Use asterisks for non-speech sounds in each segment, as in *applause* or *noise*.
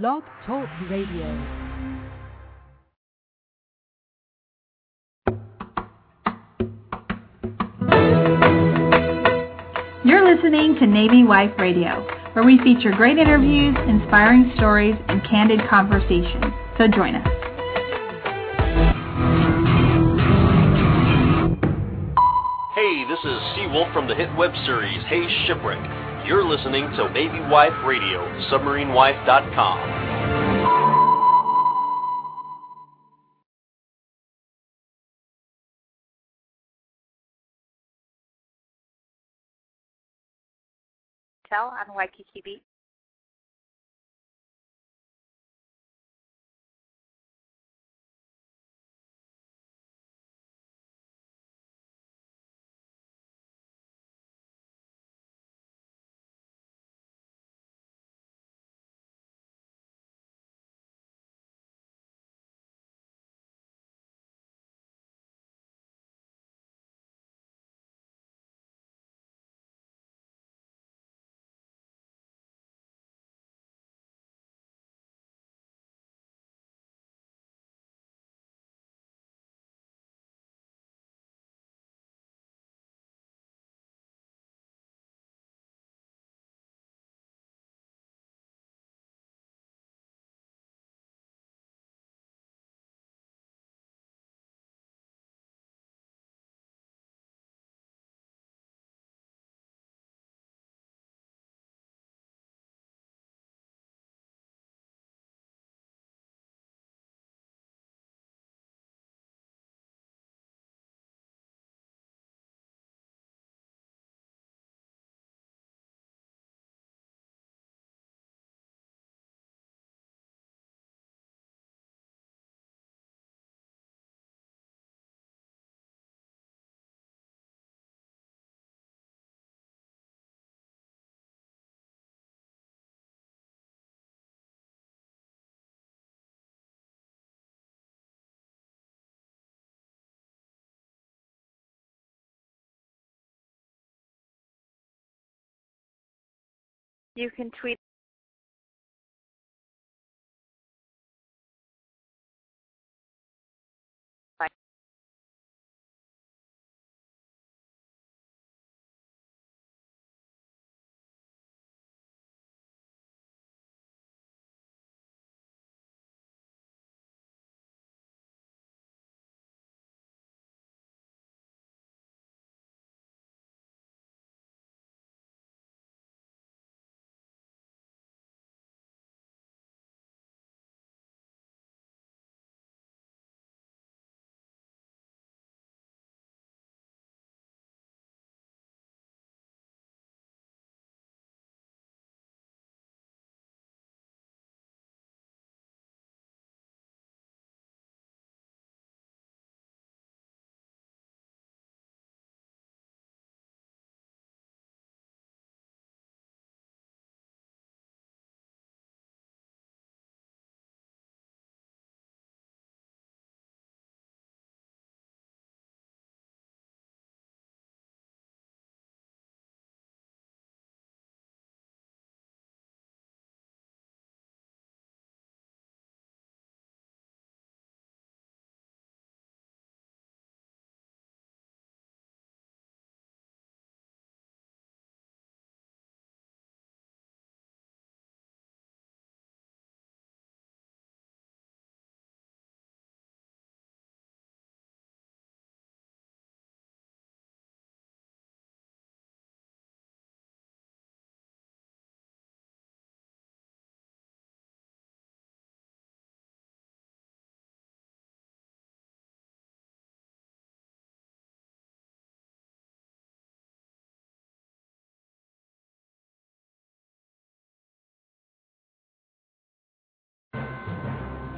Blog Talk Radio. You're listening to Navy Wife Radio, where we feature great interviews, inspiring stories, and candid conversation. So join us. Hey, this is Seawolf from the hit web series Hey Shipwreck. You're listening to Navy Wife Radio, submarinewife.com. On Waikiki Beach. You can tweet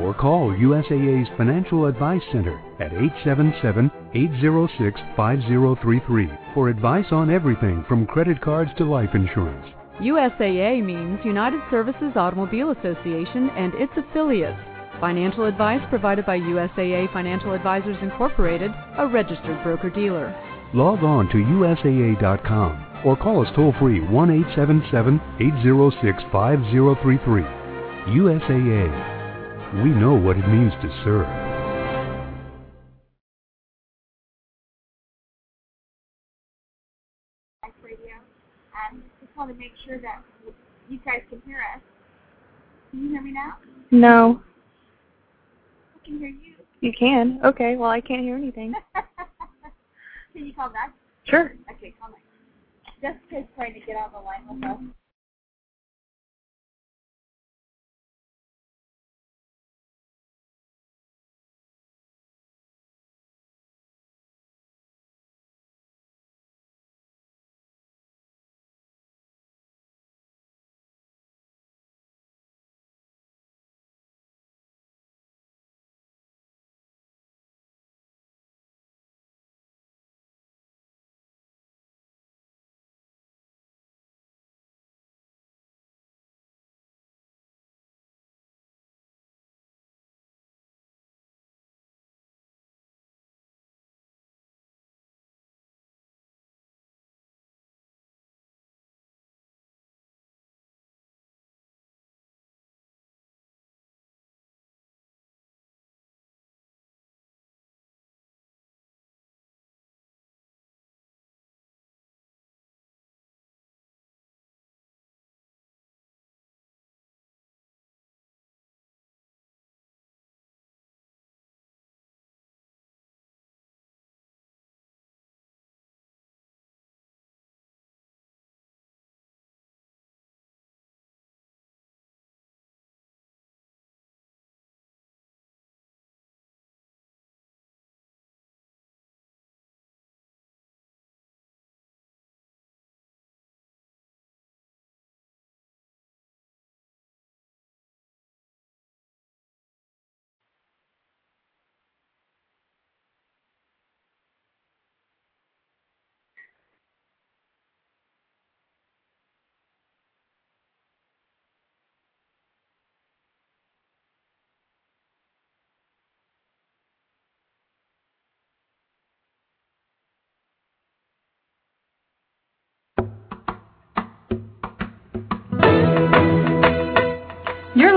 Or call USAA's Financial Advice Center at 877-806-5033 for advice on everything from credit cards to life insurance. USAA means United Services Automobile Association and its affiliates. Financial advice provided by USAA Financial Advisors Incorporated, a registered broker dealer. Log on to USAA.com or call us toll free 1 877 806 5033. USAA. We know what it means to serve. Radio, and just want to make sure that you guys can hear us. Can you hear me now? No. I can hear you. You can? Okay, well, I can't hear anything. *laughs* can you call back? Sure. Okay, call back. Jessica's trying to get on the line with us.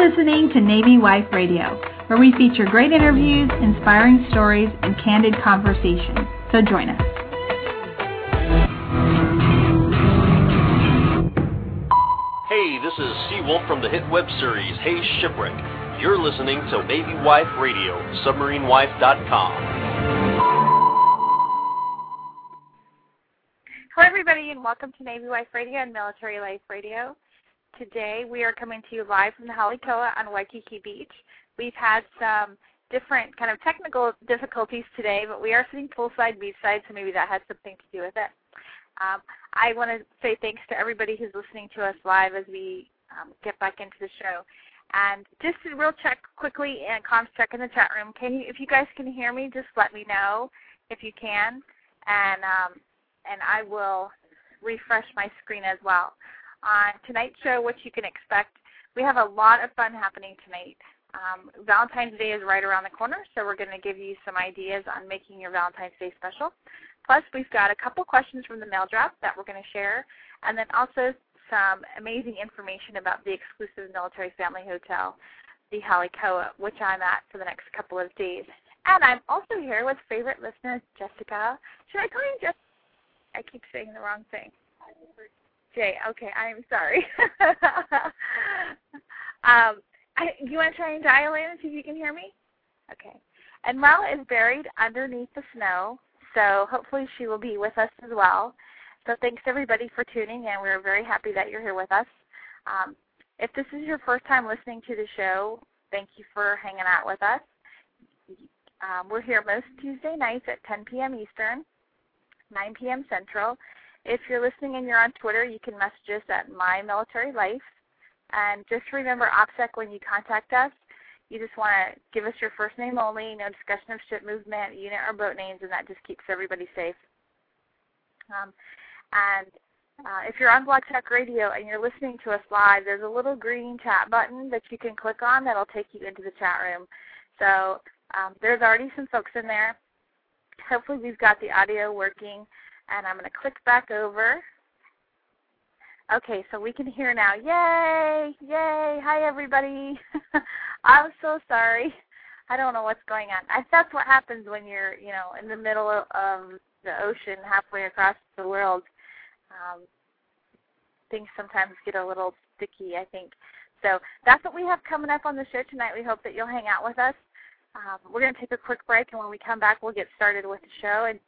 Listening to Navy Wife Radio, where we feature great interviews, inspiring stories, and candid conversation. So join us. Hey, this is Seawolf from the hit web series Hey Shipwreck. You're listening to Navy Wife Radio, submarinewife.com. Hello, everybody, and welcome to Navy Wife Radio and Military Life Radio. Today, we are coming to you live from the Hale Koa on Waikiki Beach. We've had some different kind of technical difficulties today, but we are sitting poolside, beachside, so maybe that has something to do with it. Um, I want to say thanks to everybody who's listening to us live as we um, get back into the show. And just a real check quickly and comms check in the chat room. Can you, if you guys can hear me, just let me know if you can, and um, and I will refresh my screen as well. On tonight's show, what you can expect, we have a lot of fun happening tonight. Um, Valentine's Day is right around the corner, so we're going to give you some ideas on making your Valentine's Day special. Plus, we've got a couple questions from the mail drop that we're going to share, and then also some amazing information about the exclusive military family hotel, the Hale Koa, which I'm at for the next couple of days. And I'm also here with favorite listener Jessica. Should I call you Jessica? I keep saying the wrong thing. Jay. Okay, I am sorry. *laughs* um, I, you want to try and dial in and see if you can hear me? Okay. And Mel is buried underneath the snow, so hopefully she will be with us as well. So thanks everybody for tuning in. We're very happy that you're here with us. Um, if this is your first time listening to the show, thank you for hanging out with us. Um, we're here most Tuesday nights at 10 p.m. Eastern, 9 p.m. Central. If you're listening and you're on Twitter, you can message us at My Military Life. And just remember OPSEC when you contact us. you just want to give us your first name only, no discussion of ship movement, unit, or boat names, and that just keeps everybody safe. Um, and uh, if you're on Blog Talk Radio and you're listening to us live, there's a little green chat button that you can click on that'll take you into the chat room. So um, there's already some folks in there. Hopefully we've got the audio working, and I'm going to click back over. Okay, so we can hear now. Yay! Yay! Hi, everybody. *laughs* I'm so sorry. I don't know what's going on. I, that's what happens when you're, you know, in the middle of, the ocean, halfway across the world. Um, things sometimes get a little sticky, I think. So that's what we have coming up on the show tonight. We hope that you'll hang out with us. Um, we're going to take a quick break, and when we come back, we'll get started with the show. And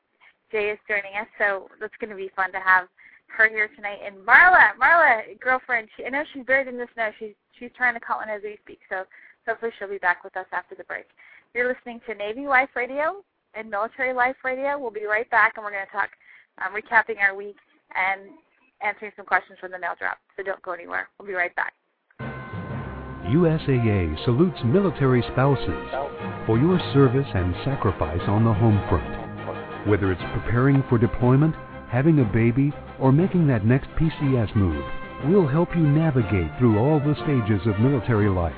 Jay is joining us, so it's going to be fun to have her here tonight. And Marla, Marla, girlfriend, she, I know she's buried in the snow. She's she's trying to call in as we speak, so hopefully she'll be back with us after the break. You're listening to Navy Life Radio and Military Life Radio. We'll be right back, and we're going to talk, um, recapping our week and answering some questions from the mail drop. So don't go anywhere. We'll be right back. USAA salutes military spouses for your service and sacrifice on the home front. Whether it's preparing for deployment, having a baby, or making that next PCS move, we'll help you navigate through all the stages of military life.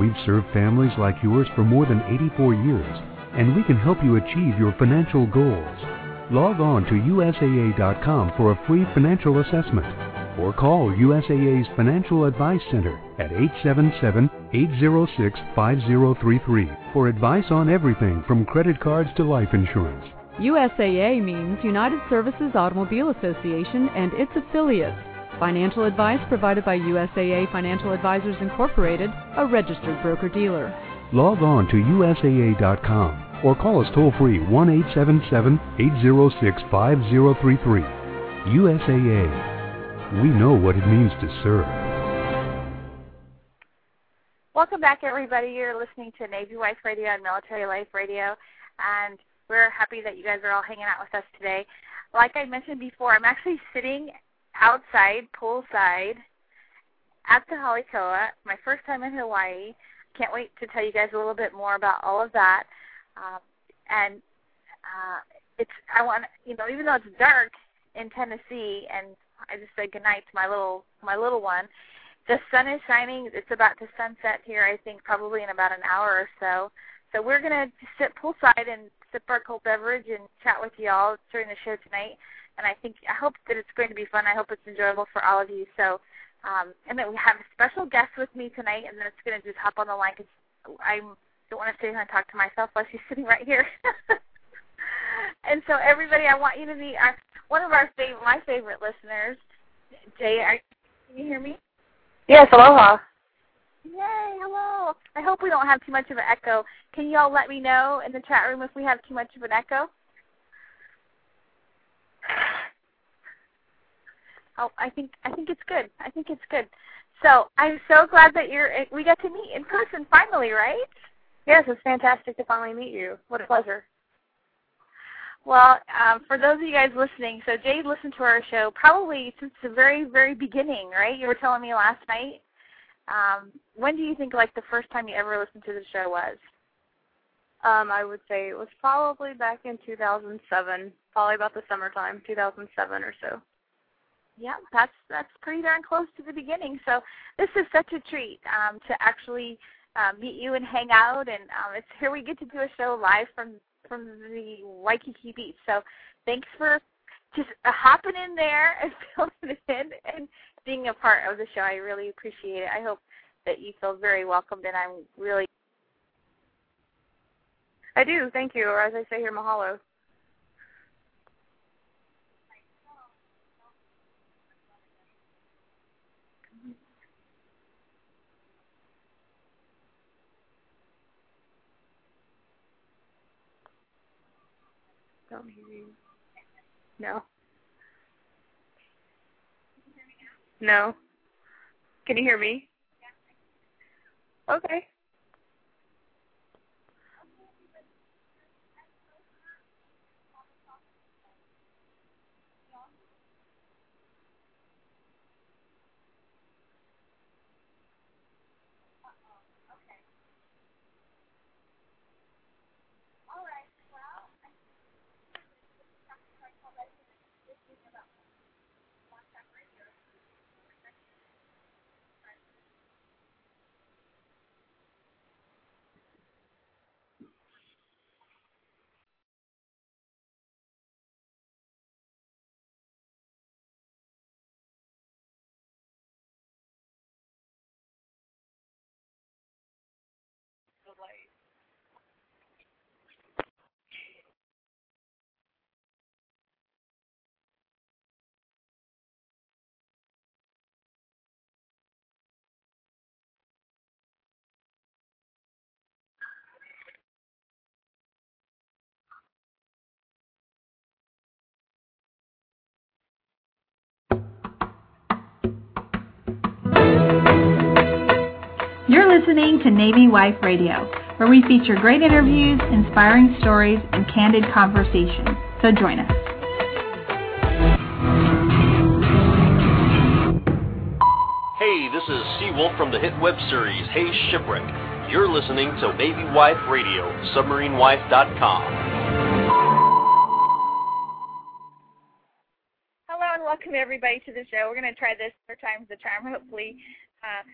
We've served families like yours for more than 84 years, and we can help you achieve your financial goals. Log on to USAA.com for a free financial assessment or call USAA's Financial Advice Center at 877-806-5033 for advice on everything from credit cards to life insurance. USAA means United Services Automobile Association and its affiliates. Financial advice provided by USAA Financial Advisors Incorporated, a registered broker-dealer. Log on to USAA.com or call us toll free 1 877 806 5033. USAA. We know what it means to serve. Welcome back, everybody. You're listening to Navy Wife Radio and Military Life Radio, and we're happy that you guys are all hanging out with us today. Like I mentioned before, I'm actually sitting outside, poolside, at the Hale Koa. My first time in Hawaii. Can't wait to tell you guys a little bit more about all of that. Um, and uh, it's I want you know even though it's dark in Tennessee, and I just said goodnight to my little my little one. The sun is shining. It's about to sunset here. I think probably in about an hour or so. So we're gonna sit poolside and sip our cold beverage and chat with y'all during the show tonight. And I think I hope that it's going to be fun. I hope it's enjoyable for all of you. So, um, and then we have a special guest with me tonight, and then it's going to just hop on the line because I'm don't want to sit here and talk to myself while she's *laughs* sitting right here. *laughs* and so, everybody, I want you to meet our one of our favorite, my favorite listeners, Jay. Are, can you hear me? Yes, aloha. Yay, hello. I hope we don't have too much of an echo. Can you all let me know in the chat room if we have too much of an echo? Oh, I think I think it's good. I think it's good. So I'm so glad that you're. We got to meet in person finally, right? Yes, it's fantastic to finally meet you. What a pleasure. Well, um, for those of you guys listening, so Jade listened to our show probably since the very, very beginning, right? You were telling me last night. Um, when do you think like the first time you ever listened to the show was? Um, I would say it was probably back in 2007, probably about the summertime, 2007 or so. Yeah, that's that's pretty darn close to the beginning. So this is such a treat um, to actually uh, meet you and hang out, and um, it's here we get to do a show live from from the Waikiki Beach. So thanks for just uh, hopping in there and *laughs* filling it in and being a part of the show. I really appreciate it. I hope that you feel very welcomed, and I'm really. I do. Thank you, or as I say here, mahalo. Don't hear you. No. No. Can you hear me? Okay. Listening to Navy Wife Radio, where we feature great interviews, inspiring stories, and candid conversation. So join us. Hey, this is Seawolf from the hit web series Hey Shipwreck. You're listening to Navy Wife Radio, submarinewife.com. Hello and welcome everybody to the show. We're going to try this four times the charm, hopefully. Uh,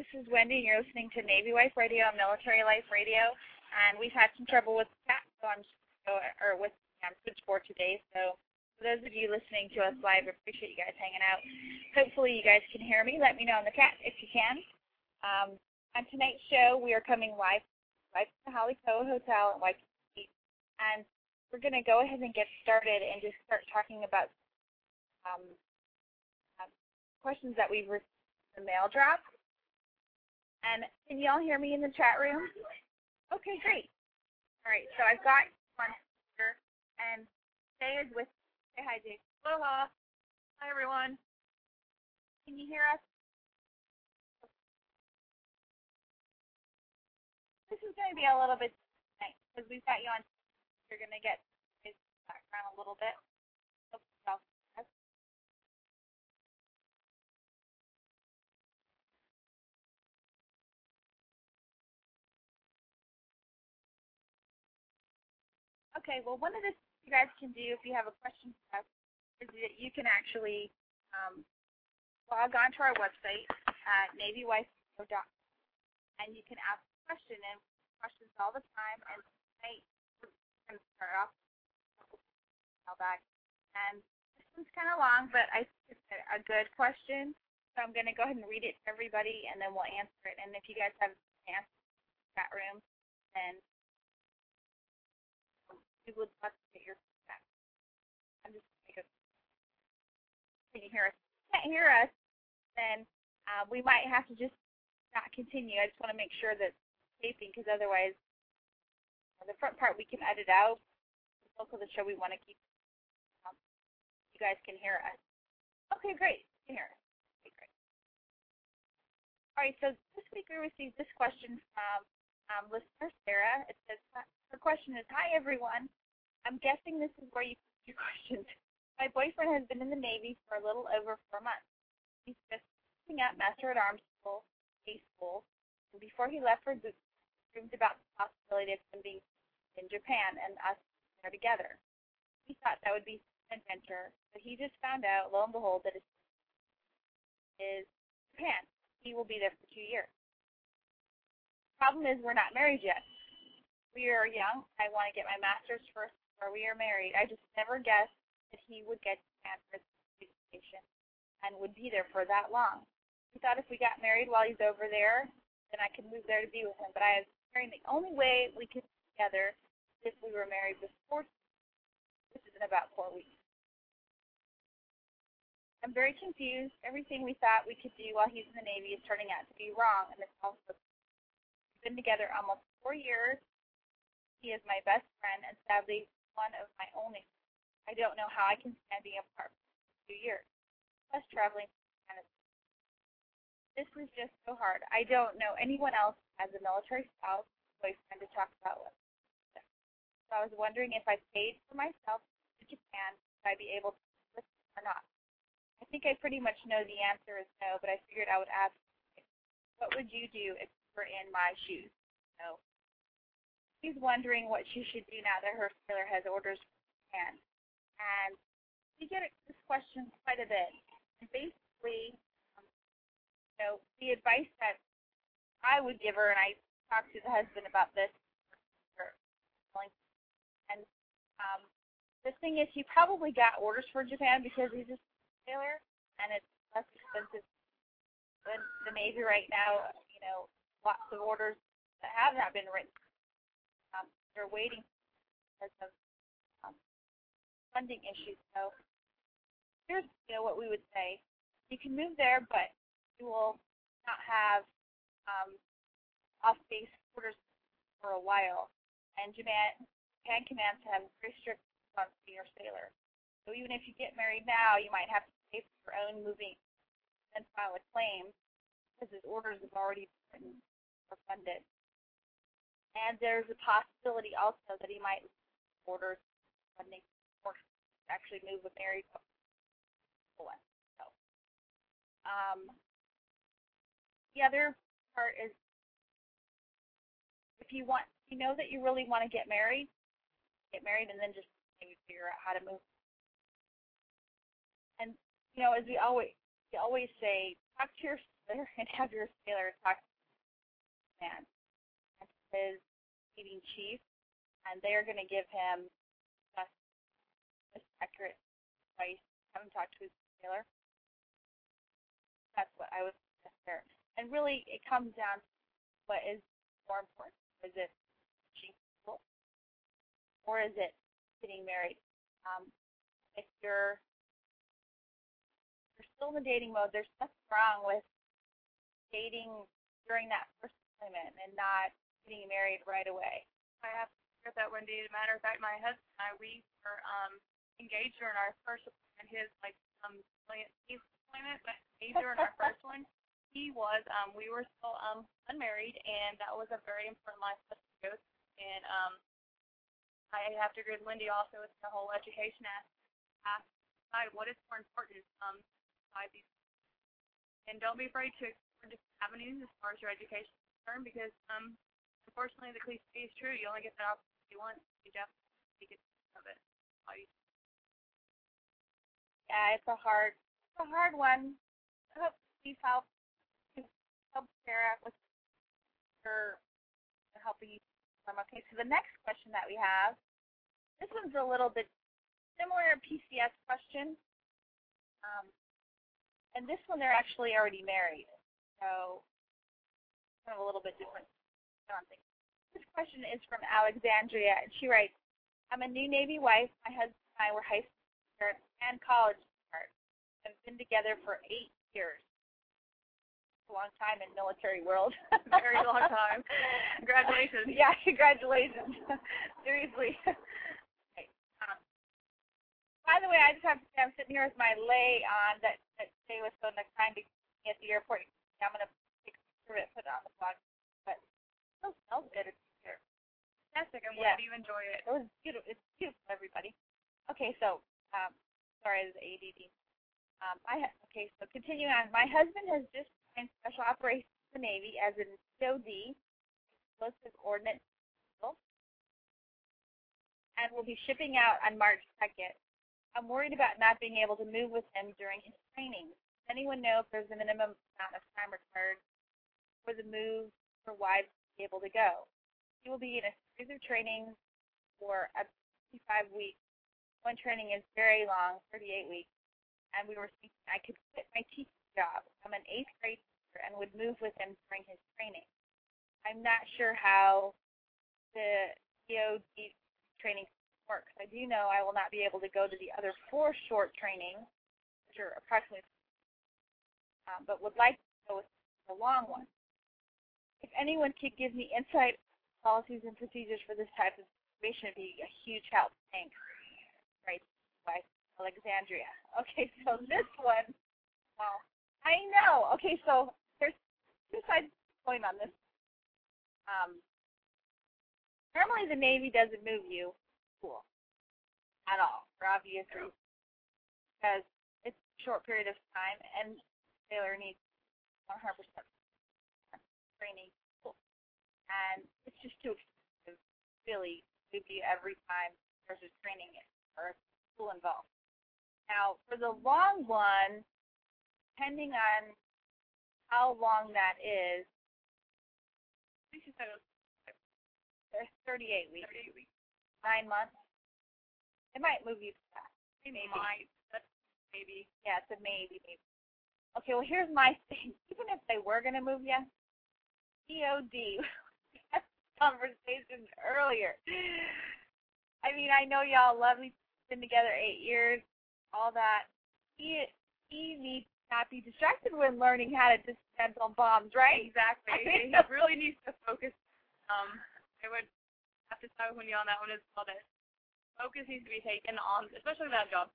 this is Wendy, and you're listening to Navy Wife Radio and Military Life Radio. And we've had some trouble with the chat, so I'm or with um, switchboard today. So for those of you listening to us live, I appreciate you guys hanging out. Hopefully, you guys can hear me. Let me know in the chat if you can. Um, on tonight's show, we are coming live, live from the Hale Koa Hotel in Waikiki, and we're going to go ahead and get started and just start talking about um, um, questions that we've received in the mail drop. And can you all hear me in the chat room? *laughs* Okay, great. All right, so I've got one here, and Jay is with me. Say hi, Jay. Aloha. Hi, everyone. Can you hear us? This is going to be a little bit because we've got you on. You're going to get his background a little bit. Okay, well, one of the things you guys can do if you have a question for us is that you can actually um, log on to our website at NavyWife.com and you can ask a question and questions all the time. And tonight we're going to start off back. And this one's kind of long, but I think it's a good question. So I'm going to go ahead and read it to everybody, and then we'll answer it. And if you guys have the chat room, then we would love to get your feedback. I'm just going to Can you hear us? Can't hear us, then uh, we might have to just not continue. I just want to make sure that taping, because otherwise, the front part we can edit out. The bulk of the show we want to keep you guys can hear us. Okay, great. You can hear us. Okay, great. All right, so this week we received this question from um, listener Sarah. It says, her question is, Hi everyone. I'm guessing this is where you put your *laughs* questions. My boyfriend has been in the Navy for a little over four months. He's just finishing up Master at Arms School, A school, and before he left for boot dreamed about the possibility of him being in Japan and us there together. He thought that would be an adventure, but he just found out, lo and behold, that it is Japan. He will be there for two years. Problem is, we're not married yet. We are young. I want to get my master's first before we are married. I just never guessed that he would get his education and would be there for that long. We thought if we got married while he's over there, then I could move there to be with him. But I was hearing the only way we could be together is if we were married before, which is in about four weeks. I'm very confused. Everything we thought we could do while he's in the Navy is turning out to be wrong, and it's also been together almost four years. He is my best friend, and sadly, one of my only. I don't know how I can stand being apart for two years. Plus, traveling. This was just so hard. I don't know anyone else as a military spouse boyfriend to talk about with. So I was wondering if I paid for myself to Japan, would I be able to list or not? I think I pretty much know the answer is no, but I figured I would ask, what would you do if were in my shoes? No. She's wondering what she should do now that her sailor has orders from Japan. And we get this question quite a bit. And basically, um, you know, the advice that I would give her, and I talked to the husband about this, and um, the thing is, he probably got orders for Japan because he's just sailor, and it's less expensive than the Navy right now. You know, lots of orders that have not been written. Um, they're waiting because of um, funding issues. So here's you know what we would say: you can move there, but you will not have um, off-base orders for a while. And Japan, Japan commands have very strict on senior sailor. So even if you get married now, you might have to pay for your own moving and file a claim because his orders have already been are funded. And there's a possibility also that he might order funding or actually move a married couple. So, um, the other part is if you want, you know that you really want to get married, get married, and then just maybe figure out how to move. And you know, as we always we always say, talk to your sailor *laughs* and have your sailor talk to man and his meeting chief, and they are going to give him best, best accurate advice. Have him talk to his sailor. That's what I suggest there. And really, it comes down to what is more important. Is it teaching people, or is it getting married? Um, if you're you're still in the dating mode, there's nothing wrong with dating during that first deployment and not getting married right away. I have to share that, Wendy. As a matter of fact, my husband and I, we were um, engaged during our first deployment. His like um deployment, but during our first *laughs* one, he was. Um, we were still um unmarried, and that was a very important life lesson to go through. And um, I have to agree with Wendy also with the whole education aspect. Ask what is more important. Um, by these. And don't be afraid to explore different avenues as far as your education concerned because um, unfortunately the cliche is true. You only get that opportunity once. You definitely get of it. Yeah, it's a hard, it's a hard one. I hope Steve help help Sarah with her helping you. Okay, so the next question that we have, this one's a little bit similar PCS question. Um, and this one they're actually already married, so kind of a little bit different. This question is from Alexandria, and she writes, "I'm a new Navy wife. My husband and I were high school and college sweethearts. Have been together for eight years. a long time in military world. *laughs* Very long time. congratulations. *laughs* Yeah, congratulations. *laughs* Seriously. Um, by the way, I just have to say I'm sitting here with my lei on that, that Jay was so time to me at the airport. I'm going to take a picture of it, put it on the blog. But it still smells good. It's here. Fantastic. I'm yeah. glad you enjoy it. It was beautiful. It's beautiful, everybody. Okay, so, um, sorry, this is ADD. Um, I ha- okay, so continuing on. My husband has just joined Special Operations in the Navy as an EOD, Explosive Ordnance and will be shipping out on March 2nd. I'm worried about not being able to move with him during his training. Does anyone know if there's a minimum amount of time required for the move for wives to be able to go? He will be in a series of trainings for up to 55 weeks. One training is very long, 38 weeks, and we were thinking I could quit my teaching job. I'm an eighth grade teacher and would move with him during his training. I'm not sure how the EOD training works. I do know I will not be able to go to the other four short trainings, which are approximately, um, but would like to go with the long one. If anyone could give me insight, policies, and procedures for this type of situation, would be a huge help. Thanks. Right, by Alexandria. *laughs* Okay, so this one, well, I know. Okay, so there's two sides coin on this. Um, normally the Navy doesn't move you school at all for obvious reasons. Because it's a short period of time and sailor needs 100% training school. And it's just too expensive, really, to be every time there's a training or school involved. Now, for the long one, depending on how long that is, I think you said it was 38 weeks. 38 weeks nine months. It might move you to that. Maybe. Might. That's maybe. Yeah, it's a maybe. maybe. Okay, well here's my *laughs* thing. Even if they were gonna move you, EOD. *laughs* conversation earlier. I mean, I know y'all love me. Been together eight years, all that. He he needs not be distracted when learning how to dismantle bombs, right? Exactly. *laughs* he really needs to focus. Um, I would have to start with you on that one as well. That focus needs to be taken on, especially that job.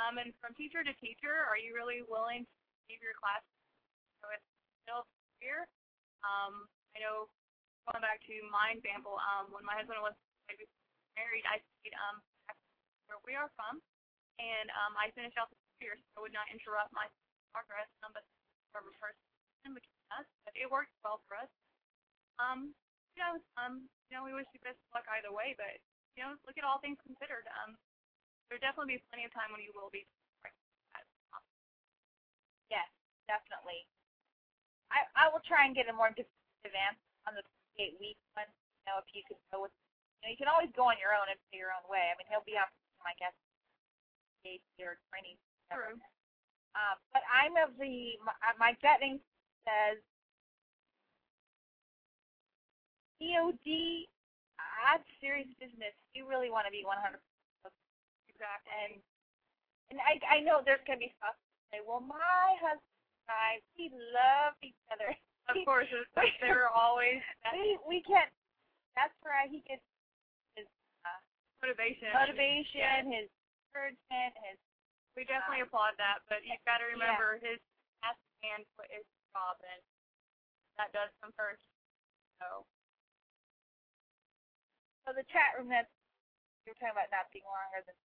Um, and from teacher to teacher, are you really willing to leave your class so it's still here? Um, I know going back to my example, um, when my husband was married, I stayed um where we are from, and um, I finished out the year, so I would not interrupt my progress. Um, but for person between us, but it worked well for us. Um, you know, um, you know, we wish you best luck either way, but you know, look at all things considered. Um, there'll definitely be plenty of time when you will be. Yes, definitely. I I will try and get a more definitive answer on the eight week one. You know, if you could go with, you know, you can always go on your own and pay your own way. I mean, he'll be on, I guess, eight or training. True. Um, but I'm of the my, my gut says EOD, that's serious business. You really want to be 100 Exactly. And and I I know there's gonna be stuff say, well, my husband we love each other. Of course, *laughs* they're always. we we can't. That's where he gets his uh, motivation, motivation, his encouragement, his. We definitely uh, applaud that, but you've got to remember yeah. his task and put his job, and that does come first. So. So the chat room that you were talking about not being longer than.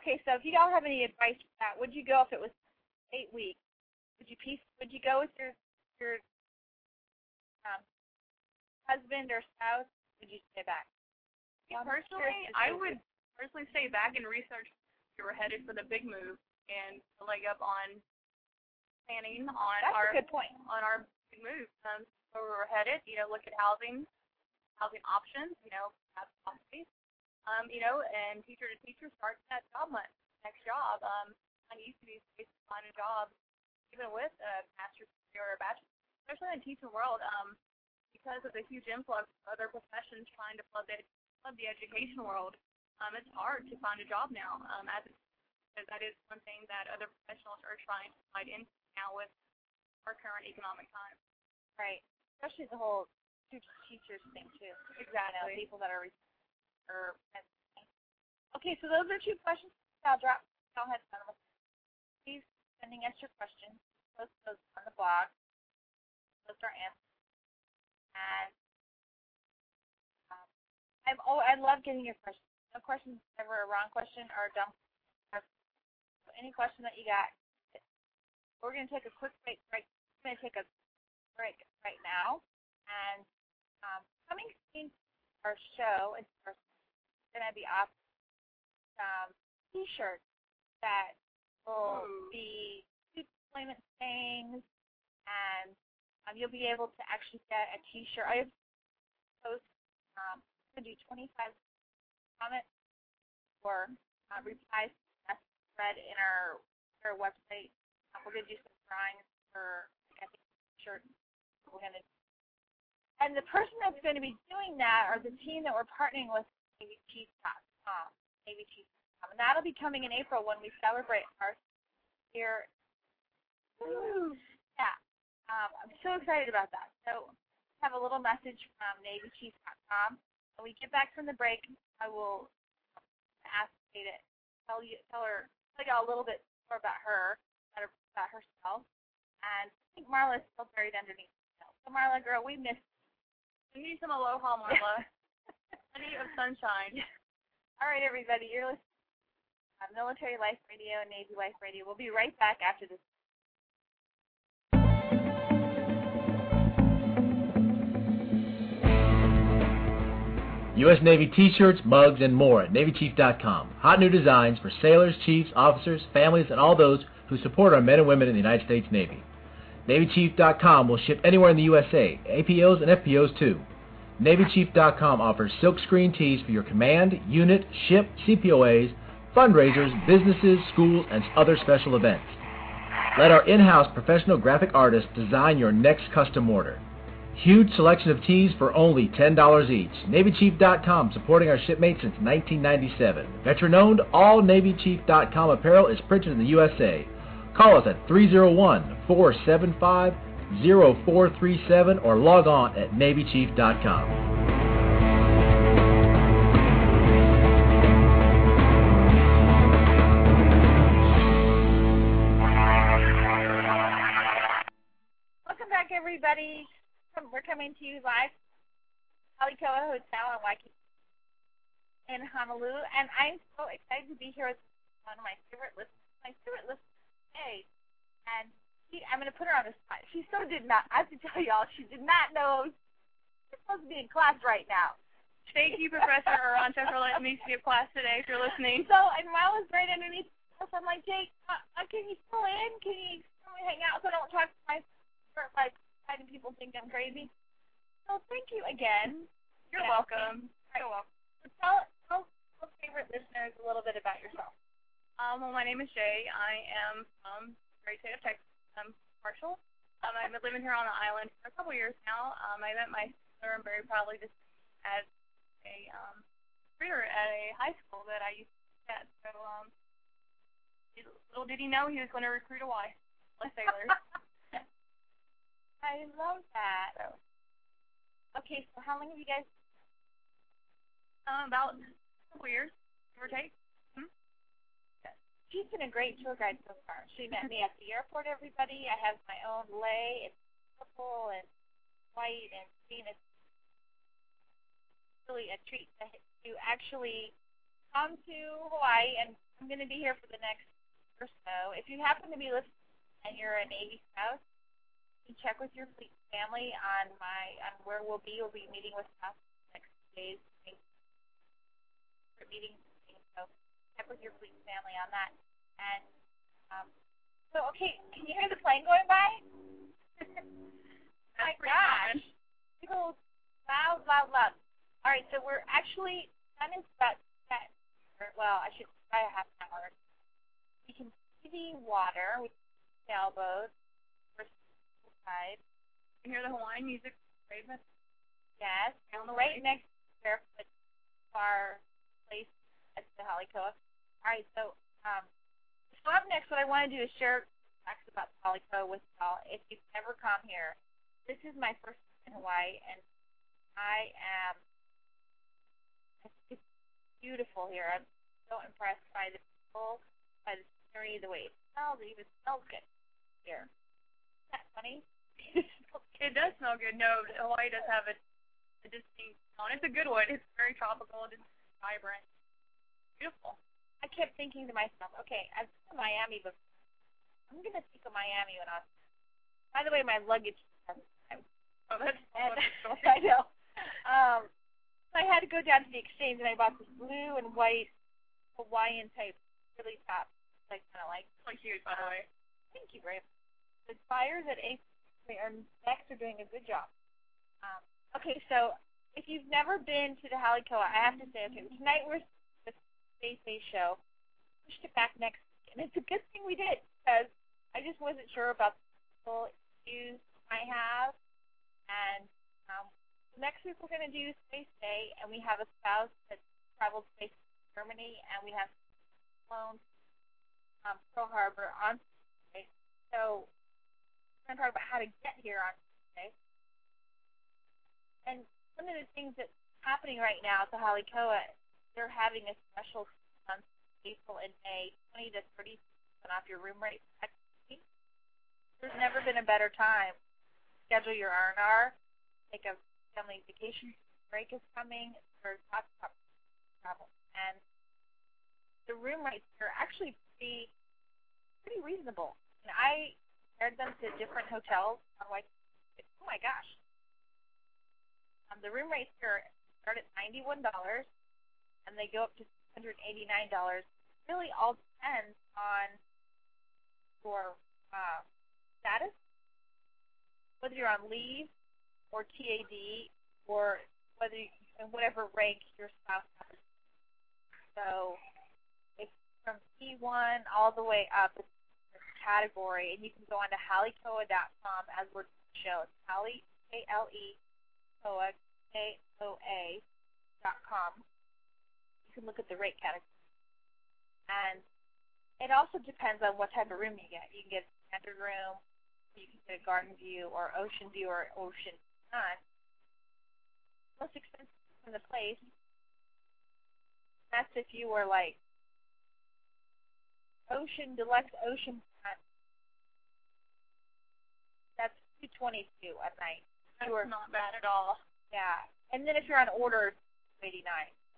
Okay, so if you don't have any advice for that, would you go if it was eight weeks? Would you piece? Would you go with your your um, husband or spouse? Would you stay back? personally, I would personally stay back and research if you were headed for the big move and the leg up on planning on That's our a good point. on our big move. Um, where we're headed, you know, look at housing, housing options, you know, that's possibilities. Um, you know, and teacher to teacher starts that job hunt, next job. Um, I'm used to these to find a job, even with a master's degree or a bachelor's, especially in the teaching world. Um, because of the huge influx of other professions trying to flood the flood the education world, um, it's hard to find a job now. Um, as because that is one thing that other professionals are trying to find in now with our current economic times. Right. Especially the whole teachers thing too. Exactly. You know, people that are or okay. So those are two questions. I'll drop. Fun with. Please sending us your questions. Post those on the blog. Post our answers. And um, I'm oh I love getting your questions. No question is ever a wrong question or a dumb. So any question that you got, we're going to take a quick break. break. We're going to take a break right now, and um, coming soon our show is going to be off some T-shirts that will Ooh. be two deployment things, and um, you'll be able to actually get a T-shirt. I have post um, going to do 25 comments or uh, replies to the thread in our our website. Um, we're going to do some drawings for I think shirt. We're going to and the person that's going to be doing that are the team that we're partnering with, NavyChief.com. NavyChief.com. And that'll be coming in April when we celebrate our year. Yeah. Um, I'm so excited about that. So have a little message from NavyChief.com. When we get back from the break, I will ask Kate to tell you, tell her, tell y'all a little bit more about her, about herself. And I think Marla is still buried underneath. So Marla, girl, we missed we need some aloha, Marla. *laughs* Plenty of sunshine. All right, everybody, you're listening to Military Life Radio and Navy Life Radio. We'll be right back after this. U.S. Navy t-shirts, mugs, and more at NavyChief.com. Hot new designs for sailors, chiefs, officers, families, and all those who support our men and women in the United States Navy. NavyChief.com will ship anywhere in the USA, APOs and FPOs too. NavyChief.com offers silkscreen tees for your command, unit, ship, CPOAs, fundraisers, businesses, schools, and other special events. Let our in-house professional graphic artists design your next custom order. Huge selection of tees for only $10 each. NavyChief.com supporting our shipmates since 1997. Veteran-owned, all NavyChief.com apparel is printed in the USA. Call us at 301-475-0437 or log on at NavyChief.com. everybody. we're coming to you live Hale Koa Hotel in Waikiki in Honolulu, and I'm so excited to be here with one of my favorite listeners, my favorite listener today. And she, I'm going to put her on the spot. She so did not, I have to tell y'all, she did not know she's supposed to be in class right now. Thank you, Professor Arancha, for letting me skip class today, if you're listening. So, and while I was right underneath us. I'm like, Jake, uh, uh, can you still in? Can you still hang out so I don't talk to my, like, having people think I'm crazy? So thank you again. You're Yeah. welcome. You're welcome. So tell, tell our favorite listeners a little bit about yourself. Um, well, my name is Shay. I am from the great state of Texas. I'm Marshall. Um, I've been living here on the island for a couple years now. Um, I met my sister. I'm very proudly to as a um, recruiter at a high school that I used to teach at. So, um, little did he know he was going to recruit a wife, a *laughs* sailor. *laughs* I love that. so, Okay, so how long have you guys? um, about couple years, give or take. She's been a great tour guide so far. She met me at the airport. Everybody, I have my own lei. It's purple and white and green. It's really a treat to, to actually come to Hawaii, and I'm going to be here for the next or so. If you happen to be listening and you're a Navy spouse, you check with your fleet family on my on where we'll be. We'll be meeting with us next few days. Meeting, so check with your fleet family on that. And um, so, okay, can you hear the plane going by? *laughs* My gosh, it goes loud, loud, loud. All right, so we're actually sun is about set. or, Well, I should try a half an hour. You can see the water with sailboats. First. You hear the Hawaiian music? Yes, On the right next to Barefoot Bar place at the Hale Koa. All right, so um, so up next, what I want to do is share facts about the Hale Koa with y'all. If you've never come here, this is my first time in Hawaii, and I am. It's beautiful here. I'm so impressed by the people, by the scenery, the way it smells. It even smells good here. Isn't that funny? *laughs* It does smell good. No, Hawaii does have a, a distinct smell, and it's a good one. It's very tropical. It's vibrant. Beautiful. I kept thinking to myself, okay, I've been to Miami before. I'm gonna think of Miami when I was. By the way, my luggage. Oh, that's And, that's a *laughs* story. I know. Um, so I had to go down to the exchange, and I bought this blue and white Hawaiian type, really top, like kind of like. So cute, by the way. Thank you very much. The buyers at A are next are doing a good job. Um, okay, so if you've never been to the Hale Koa, I have to say, okay, tonight we're the Space Day show. Pushed it back next week, and it's a good thing we did because I just wasn't sure about the issues I have. And um, next week we're going to do Space Day, and we have a spouse that traveled space to Germany, and we have flown um, Pearl Harbor on Space. So going to talk about how to get here on Tuesday. And one of the things that's happening right now at the Hale Koa, they're having a special month, April and May, 20 to 30 percent off your room rate. There's never been a better time. Schedule your R&R, take a family vacation. Break is coming. There's lots of travel, and the room rates are actually pretty pretty reasonable. And I compared them to different hotels. Like, oh my gosh. Um, the room rates here start at ninety-one dollars, and they go up to six hundred eighty-nine dollars. Really, all depends on your uh, status, whether you're on leave or TAD, or whether you, and whatever rank your spouse has. So, it's from T1 all the way up. It's category, and you can go on to halekoa.com as we're. Hallie, A-L-E, Koa, K-O-A, dot com. You can look at the rate category. And it also depends on what type of room you get. You can get a standard room, you can get a garden view, or ocean view, or ocean sun. Most expensive in the place. That's if you were like ocean deluxe ocean front. That's two twenty two a night. That's Sure. not bad at all. Yeah. And then if you're on orders, 89.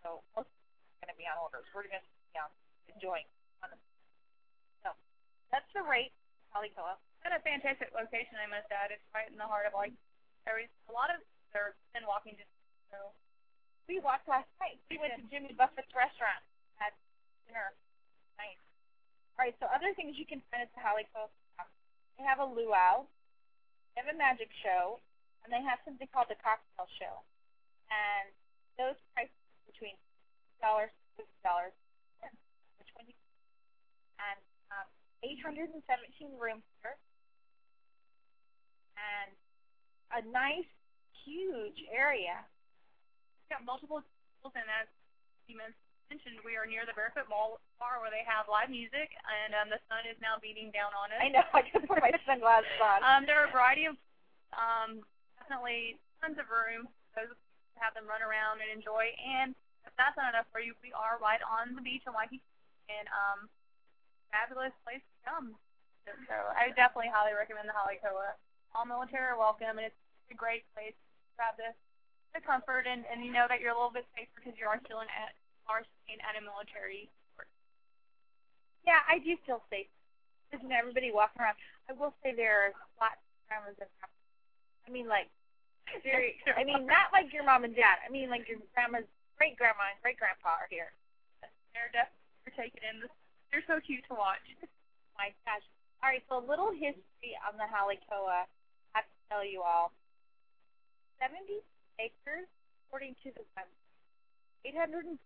So most are going to be on orders. We're going to be um, on enjoying. So that's the rate, Hale Koa. And a fantastic location, I must add. It's right in the heart of like every. A lot of they're in walking distance. So We walked last night. We went to Jimmy Buffett's restaurant, had dinner. Nice. All right. So other things you can find at the Hale Koa. They have a luau. They have a magic show, and they have something called the cocktail show. And those prices between dollars to fifty dollars. Which one? And um, 817 rooms here, and a nice, huge area. We've got multiple schools, and you men- mentioned, we are near the Barefoot Mall bar where they have live music, and um, the sun is now beating down on us. I know. *laughs* I just put my sunglasses on. Um, there are a variety of, um, definitely tons of room for those to have them run around and enjoy. And if that's not enough for you, we are right on the beach in Waikiki, and um, fabulous place to come. So, I definitely highly recommend the Hale Koa. All military are welcome, and it's a great place to have the the comfort and and you know that you're a little bit safer because you are still in at are staying at a military resort. Yeah, I do feel safe. Isn't everybody walking around? I will say there are lots of grandmas and grandpas. I mean, like, very. I mean, not like your mom and dad. I mean, like your grandma's great grandma and great grandpa are here. They're definitely taken in. They're so cute to watch. Oh my gosh. All right, so a little history on the Hale Koa. I have to tell you all. 70 acres, according to the website. 817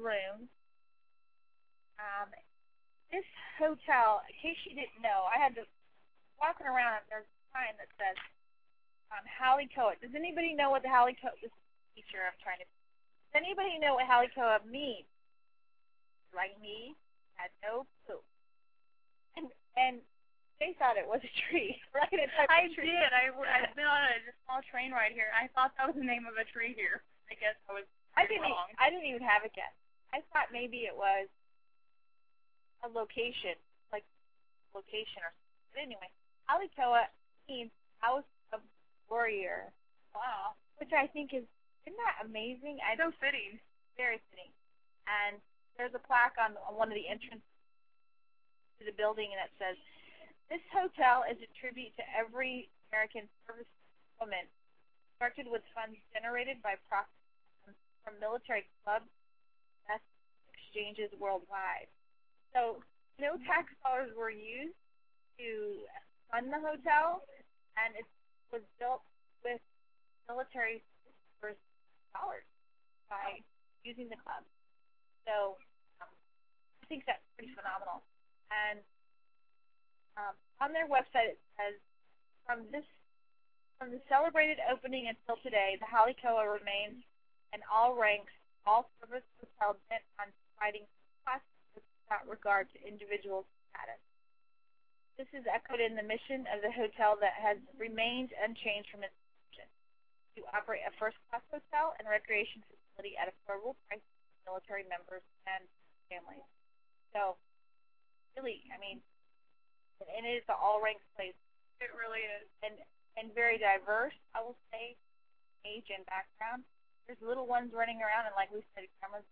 rooms. Um, this hotel, in case you didn't know, I had to walking around there's a sign that says um, Hale Koa. Does anybody know what the Hale Koa? This teacher I'm trying to. Does anybody know what Hale Koa means? Like me, had no clue. And and they thought it was a tree, *laughs* right? A type I of tree. did. I, I've been on a small train ride here. I thought that was the name of a tree here. I guess I was I didn't. wrong. I didn't even have a guess. I thought maybe it was a location, like location or. something. But anyway, Hale Koa means house of warrior. Wow, which I think is isn't that amazing? I so fitting. very fitting. And there's a plaque on, on one of the entrances to the building, and it says, "This hotel is a tribute to every American service woman, constructed with funds generated by profits from- military clubs, best exchanges worldwide." So no tax dollars were used to fund the hotel, and it was built with military dollars by using the club. So um, I think that's pretty phenomenal. And um, on their website it says, from this from the celebrated opening until today, the Hale Koa remains in all ranks, all service hotel bent on providing class without regard to individual status. This is echoed in the mission of the hotel that has remained unchanged from its inception to operate a first-class hotel and recreation facility at affordable price for military members and families. So, really, I mean, and it is an all-ranks place It really is. and and very diverse. I will say, age and background. There's little ones running around, and like we said, grandmas.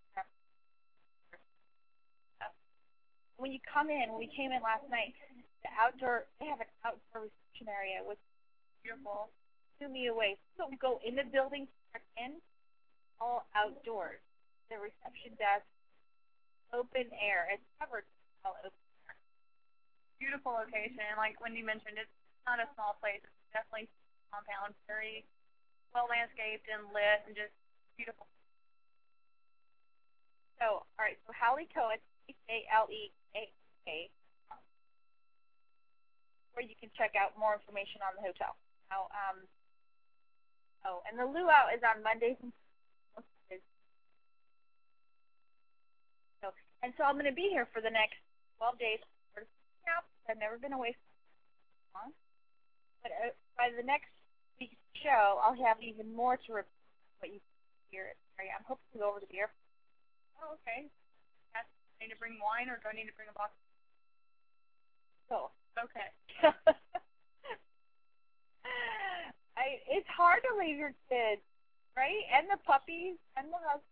When you come in, when we came in last night, the outdoor they have an outdoor reception area which is beautiful. Blew me away. So don't go in the building, to check in, all outdoors. The reception desk, open air. It's covered all open air. Beautiful location. And like Wendy mentioned, it's not a small place. It's definitely a compound, very well landscaped and lit and just beautiful. So, all right. So Hale Koa, it's H A L E A K, where you can check out more information on the hotel. Now, um, oh, and the luau is on Mondays and Thursdays. So, and so I'm going to be here for the next 12 days. I've never been away so long. But uh, by the next week's show, I'll have even more to report what you the area. I'm hoping to go over to the airport. Oh, okay. Yes. Do I need to bring wine or do I need to bring a box? So, Okay. *laughs* I it's hard to leave your kids, right? And the puppies and the husband.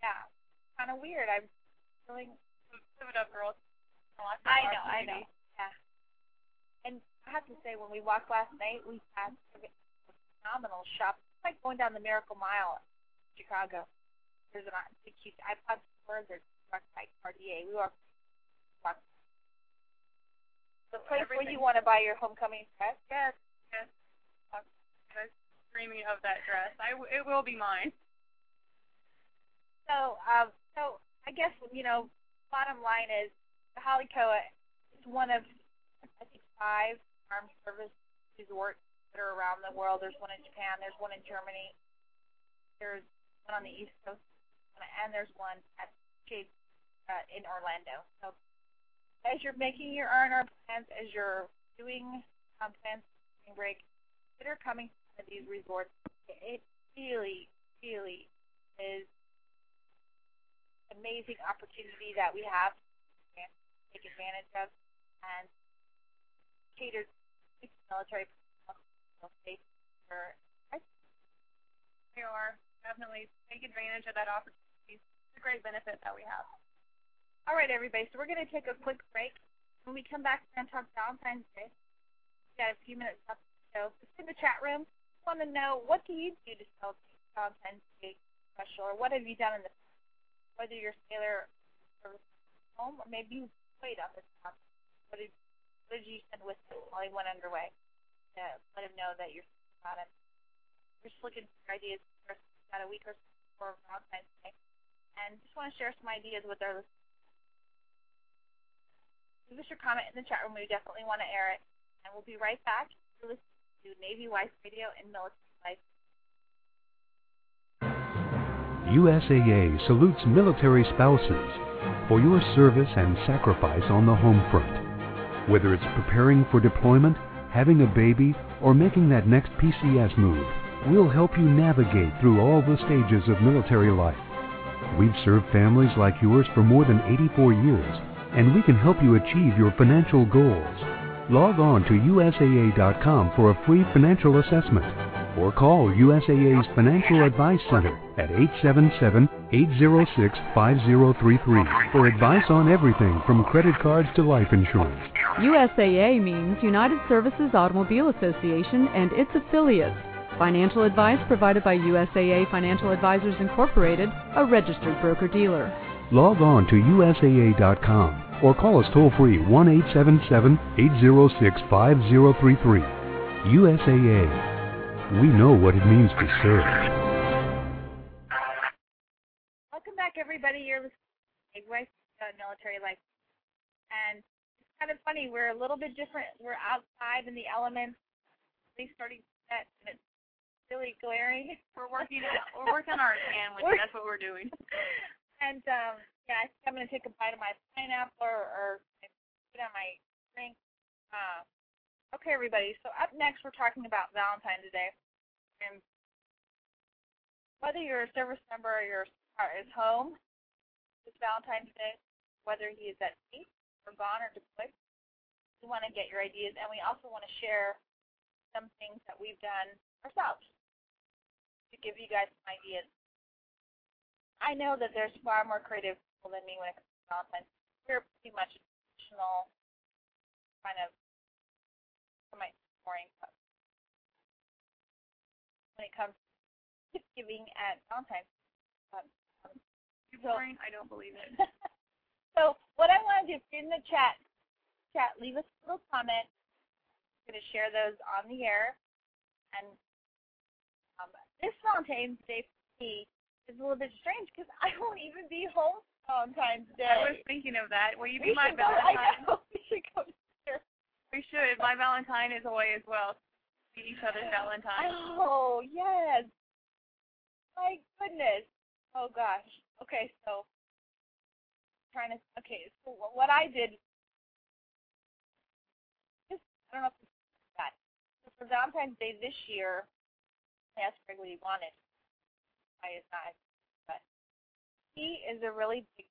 Yeah, kind of weird. I'm feeling. Give it up, girls. I know, I know. Yeah. And I have to say, when we walked last night, we passed a phenomenal shop. It's like going down the Miracle Mile Chicago. There's an huge iPod store. There's walked by Cartier. We walk. walked the place where you want to buy your homecoming dress. Yes, yes. I was dreaming of that dress. I w- it will be mine. So, um, so I guess you know, bottom line is the Hale Koa is one of I think five armed service resorts that are around the world. There's one in Japan. There's one in Germany. There's one on the East Coast, and there's one at Cape uh, in Orlando. So, as you're making your R&R plans, as you're doing um, plans for spring break, consider coming to these resorts. It really, really is amazing opportunity that we have to take advantage of and cater to military for we are definitely take advantage of that opportunity. It's a great benefit that we have. All right, everybody. So we're going to take a quick break. When we come back, we're going to talk Valentine's Day. We got a few minutes left to the show. Just in the chat room, want to know what do you do to celebrate Valentine's Day special, or what have you done in the past? whether you're sailor or home, or maybe you played on this topic. What did, what did you send with him while he went underway to let him know that you're about him? We're just looking for ideas about a week or so before Valentine's Day, and just want to share some ideas with our listeners. Leave us your comment in the chat room. We definitely want to air it, and we'll be right back. You're listening to Navy Wife Radio and Military Life. USAA salutes military spouses for your service and sacrifice on the home front. Whether it's preparing for deployment, having a baby, or making that next PCS move, we'll help you navigate through all the stages of military life. We've served families like yours for more than 84 years, and we can help you achieve your financial goals. Log on to USAA.com for a free financial assessment or call USAA's Financial Advice Center at 877-806-5033 for advice on everything from credit cards to life insurance. USAA means United Services Automobile Association and its affiliates. Financial advice provided by USAA Financial Advisors Incorporated, a registered broker-dealer. Log on to USAA.com or call us toll free 1 877 806 5033. USAA. We know what it means to serve. Welcome back, everybody. You're listening to Wife uh, Military Life. And it's kind of funny. We're a little bit different. We're outside in the elements. They starting to set, and it's really glaring. *laughs* We're working. we're working our sandwich. That's what we're doing. *laughs* And um, yeah, I think I'm gonna take a bite of my pineapple or, or put on my drink. Uh, okay, everybody. So up next, we're talking about Valentine's Day, and whether you're a service member or you're is home this Valentine's Day, whether he is at sea or gone or deployed, we want to get your ideas, and we also want to share some things that we've done ourselves to give you guys some ideas. I know that there's far more creative people than me when it comes to Valentine's. We're pretty much a traditional kind of semi boring when it comes to gift giving at Valentine's. Um, um, so, boring? I don't believe it. *laughs* so what I want to do is in the chat, chat, leave us a little comment. I'm going to share those on the air. And um, this Valentine's Day for me is a little bit strange because I won't even be home Valentine's Day. I was thinking of that. Will you be my Valentine? Go, I know. *laughs* We should go together. We should. My Valentine is away as well. Be each other's Valentine. Oh yes. My goodness. Oh gosh. Okay, so trying to. Okay, so what I did. Just I don't know if this is that. So for Valentine's Day this year, Greg what he wanted. I is not but he is a really big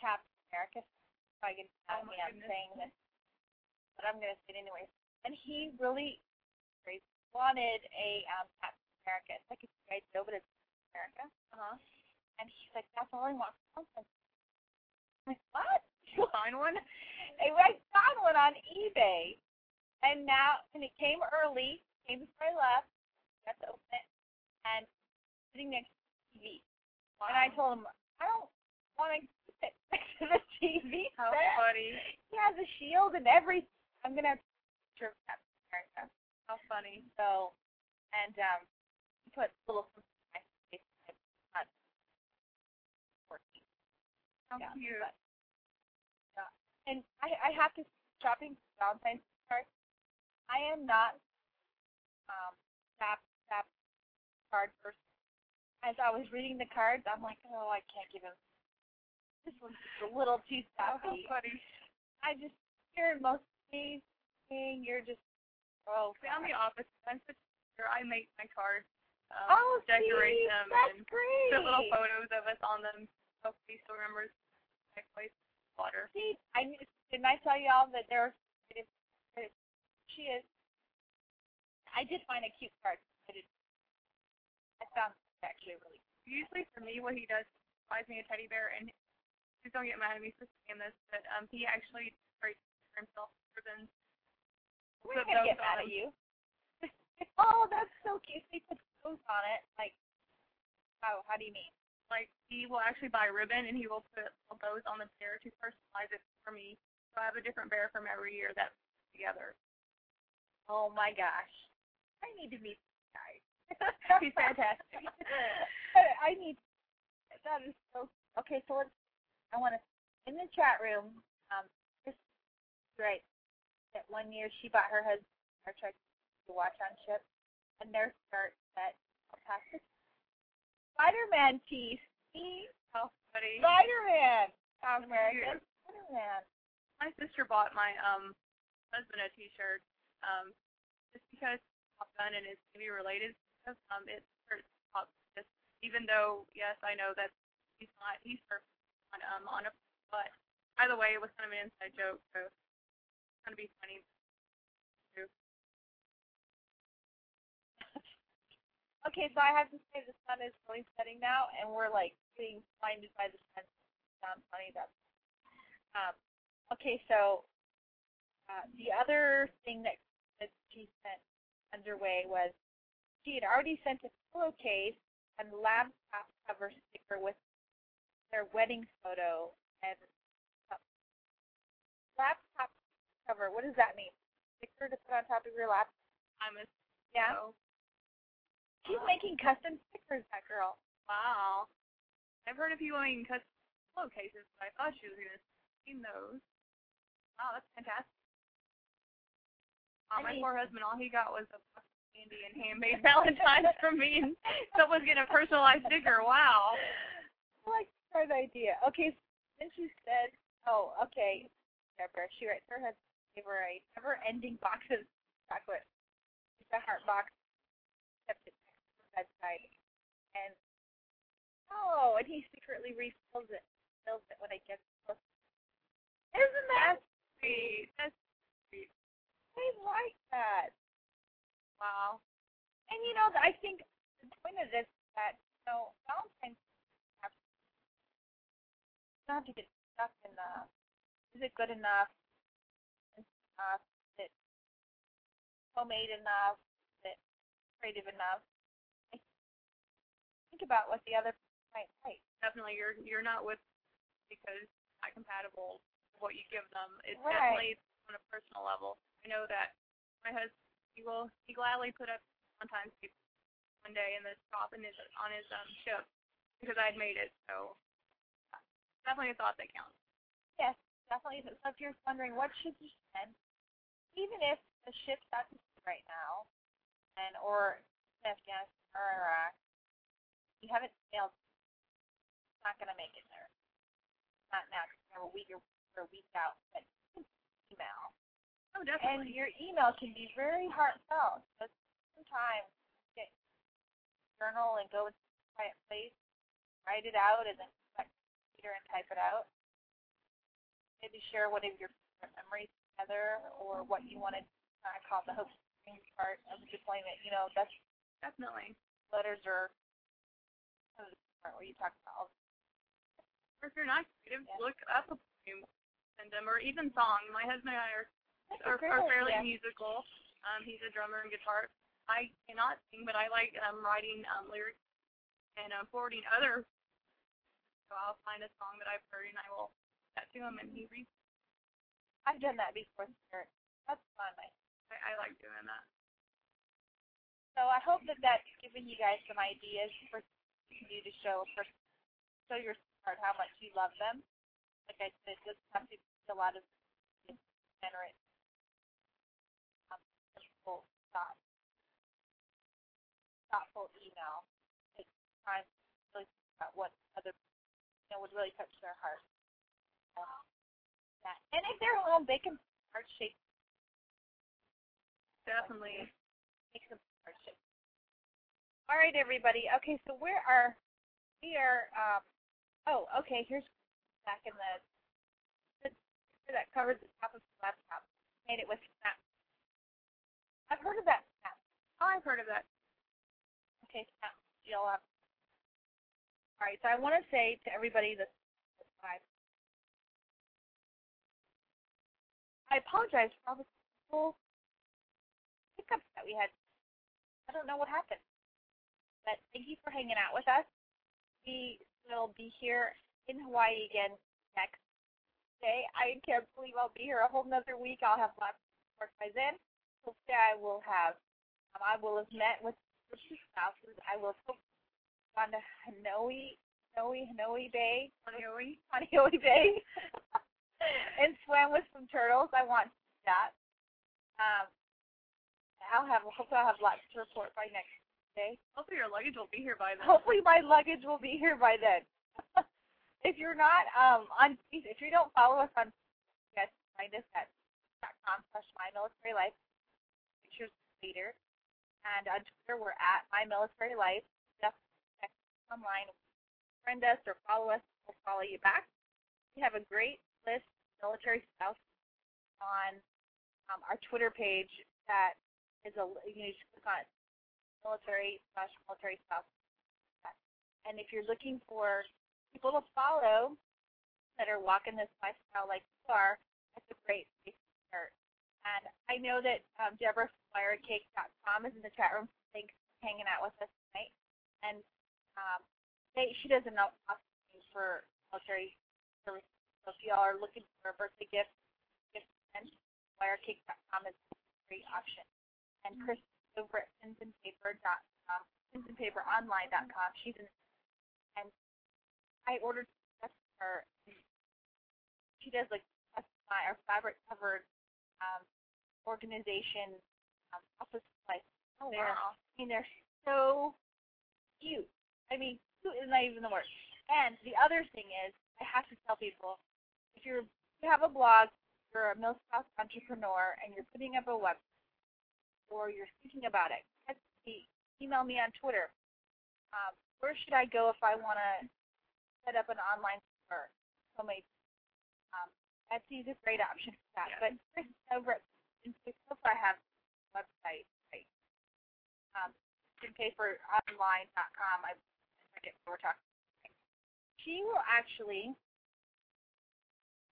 Captain America. If I can Oh me, I'm saying this, but I'm gonna say it anyway. And he really wanted a um, Captain America. It's like a G.I. Joe, but it's America. Uh-huh. And he's like, that's all I want. I'm like, what? *laughs* You find one? And I found one on eBay, and now and it came early, came before I left. Got to open it, and sitting next to the TV. And I told him I don't want to keep it next *laughs* to the TV. How set. funny. He has a shield and everything. I'm gonna have to picture of Captain America. How funny. So, and um, he put little something in my face. and it's not. How Yeah, cute. but- yeah. And I, I have to shopping Valentine's cards. I am not um that card person. As I was reading the cards, I'm like, oh, I can't give him. This one's just a little too sappy. *laughs* funny. I just you're most amazing. You're just oh. See, I'm the opposite. I'm such a I make my cards. Um, Oh, decorate see, them that's and great. put little photos of us on them. Hopefully, still remembers my place water. See, I knew- didn't I tell y'all that there was she is. I did find a cute card. I did. I found actually really. Usually, for me, what he does is buys me a teddy bear, and please don't get mad at me for saying this, but um, he actually decorates for himself ribbons. We're gonna get mad at you. *laughs* oh, that's so cute. They put those on it. Like, how? How do you mean? Like he will actually buy a ribbon, and he will put those on the bear to personalize it for me. So I have a different bear from every year that's together. Oh my gosh, I need to meet this guy. *laughs* He's fantastic. *laughs* I need. That is so. Okay, so let's. I want to in the chat room. Um, this right. That one year she bought her husband Star Trek to watch on ship, and their start set plastic Spider-Man piece. How funny. Spider-Man. American. Spider-Man. My sister bought my um husband a T-shirt um just because Top Gun and it's maybe related. Um, it hurts just even though yes, I know that he's not he's on um on a but either way it was kind of an inside joke, so it's gonna be funny. *laughs* Okay, so I have to say the sun is really setting now, and we're like getting blinded by the sun. Sounds funny. That's um. Okay, so uh, the other thing that that she sent underway was she had already sent a pillowcase and laptop cover sticker with their wedding photo and laptop cover. What does that mean? Sticker to put on top of your laptop? I'm a Yeah. so She's making custom stickers, that girl. wow. I've heard of people making custom pillowcases, but I thought she was gonna see those. Wow, that's fantastic. I Uh, my mean- poor husband, all he got was a box of candy and handmade *laughs* Valentine's from me, and someone's getting a personalized sticker. Wow. I like that idea. Okay, then she said, oh, okay, Deborah, she writes her husband gave her a never-ending box of chocolate. It's a heart box, kept it next to her bedside, and oh, and he secretly refills it, fills it when I get close. Isn't that Sweet. That's sweet. I like that. Wow. And you know, I think the point of this is that you know, Valentine's have don't to get stuck in the is it good enough? Is it enough? Is it homemade enough? Is it creative enough? I think about what the other might like. Definitely, you're you're not with because it's not compatible what you give them. It's Right. definitely on a personal level. I know that my husband he will he gladly put up Day one day in the shop in his on his um ship because I had made it. So uh, definitely a thought that counts. Yes, definitely. So if you're wondering what should you send, even if the ship's sea right now, and or in Afghanistan or Iraq, you haven't sailed, it's not going to make it there. Not now. 'cause you have a week or a week out, but email. Oh, And your email can be very heartfelt. So sometimes get journal and go into a quiet place, write it out, and then back to the computer and type it out. Maybe share one of your favorite memories together or what you wanted. I call the hopes and being part of the deployment. You know, that's Definitely. letters are kind of the part where you talk about all Or if you're not creative, Yeah. look up a poem, send them, or even song. My husband and I are are, are fairly idea. musical. Um, he's a drummer and guitar. I cannot sing, but I like um, writing um, lyrics and um, forwarding other. So I'll find a song that I've heard and I will that to him, and he reads. I've done that before. That's fun. I, I, I like doing that. so I hope that that's given you guys some ideas for you do to show person, show your sweetheart how much you love them. Like I said, it doesn't have to be a lot of generate thoughtful thought, thoughtful email. Take time to really think about what other you know would really touch their heart. Um, that. And if they're home, they can heart shape Definitely. make some hardship. All right, everybody. Okay, so where are we are? Um, oh, okay. Here's back in the, that covers the top of the laptop. Made it with Snap. I've heard of that. Oh, I've heard of that. Okay. You'll have. All right. So I want to say to everybody that's. I apologize for all the people hiccups that we had. I don't know what happened. But thank you for hanging out with us. We will be here in Hawaii again next day. I can't believe I'll be here a whole nother week. I'll have lots of work by then. Hopefully I will have um, I will have met with the spouses. I will have gone to Hanoi Hanoi Hanauma Bay. Hanoi Hanauma Bay *laughs* and swam with some turtles. I want that. Um I'll have hopefully I'll have lots to report by next day. Hopefully your luggage will be here by then. Hopefully my luggage will be here by then. *laughs* if you're not um on if you don't follow us on you guys can find us at dot com slash my military life And on Twitter we're at my military life. Definitely check online. Friend us or follow us, we'll follow you back. We have a great list of military spouse on um, our Twitter page that is a you know you just click on it military slash military spouse. And if you're looking for people to follow that are walking this lifestyle like you are, that's a great place to start. And I know that um, Deborah from FireCake.com is in the chat room. Thanks for hanging out with us tonight. And um, they, she does an awesome for military service. So if y'all are looking for a birthday gift, gift and FireCake.com is a great option. And Chris over at pinsandpaper.com, pinsandpaperonline.com. She's in, and I ordered her. She does like my our fabric covered um, organization um, office supplies. Oh, They're- wow. I mean, they're so cute. I mean, cute is not even the word. And the other thing is, I have to tell people, if you're you have a blog, you're a MilSpouse entrepreneur, and you're putting up a website, or you're thinking about it, text me, email me on Twitter. Um, where should I go if I want to set up an online store? So many. Um, Etsy's a great option for that. Yeah. But Chris over at Facebook, I have a website. Right? Um, paperonline.com. I forget what we're talking. About. She will actually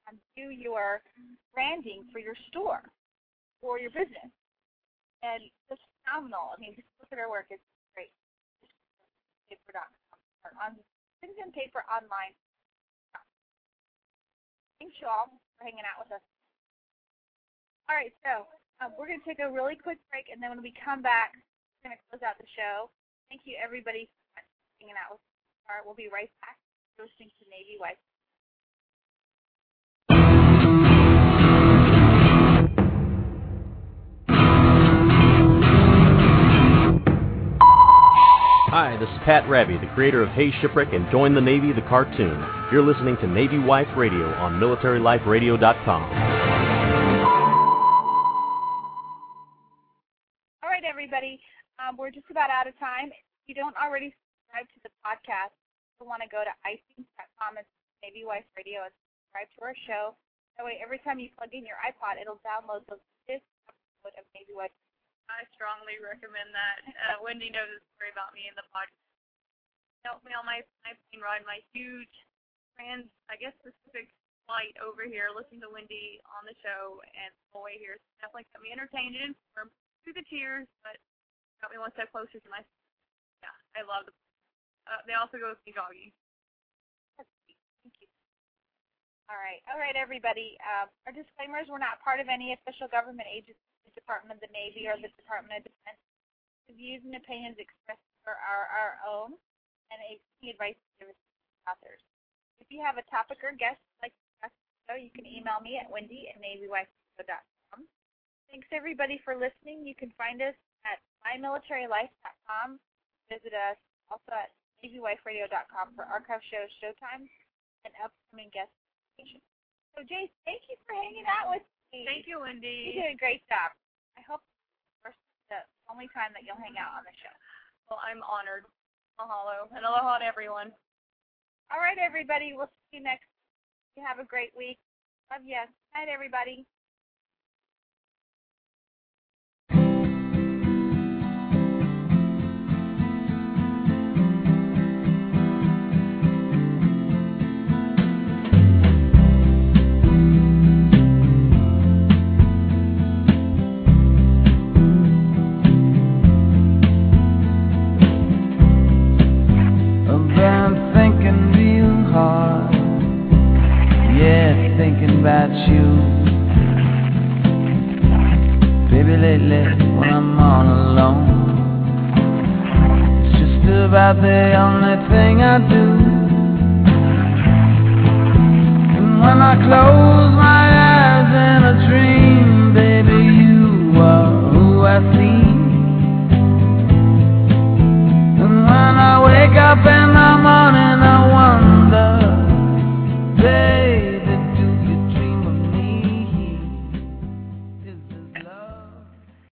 um, do your branding for your store or your business and it's phenomenal. I mean, just look at her work; it's great. Paper.com or on and Paper Online. Thanks you all for hanging out with us. All right, so um, we're going to take a really quick break, and then when we come back, we're going to close out the show. Thank you, everybody, for hanging out with us. All right, we'll be right back. You're listening to Navy Wife. Hi, this is Pat Rabby, the creator of Hey Shipwreck and Join the Navy, the cartoon. You're listening to Navy Wife Radio on MilitaryLifeRadio.com. All right, everybody. Um, we're just about out of time. If you don't already subscribe to the podcast, you'll want to go to iTunes.com and Navy Wife Radio and subscribe to our show. That way, every time you plug in your iPod, it'll download the, episode of Navy Wife I strongly recommend that. Uh, *laughs* Wendy knows a story about me in the podcast. Helped me on my my plane ride, my huge trans, I guess, Pacific flight over here, listening to Wendy on the show, and the whole way here it's definitely kept me entertained and informed through the tears, but got me one step closer to my. Yeah, I love the. Uh, they also go with me you. All right, all right, everybody. Um, our disclaimers: we're not part of any official government agency, Department of the Navy, or the Department of Defense. The views and opinions expressed are our own, and a advice given authors. If you have a topic or guest like to so you can email me at wendy at navywife.com. Thanks everybody for listening. You can find us at mymilitarylife.com. Visit us also at navywiferadio.com for archive shows, showtimes, and upcoming guest presentations. So, Jace, thank you for hanging out with me. Thank you, Wendy. You did a great job. I hope it's the only time that you'll hang out on the show. Well, I'm honored. Mahalo. And aloha to everyone. All right, everybody. We'll see you next you have a great week. Love you. Night, everybody.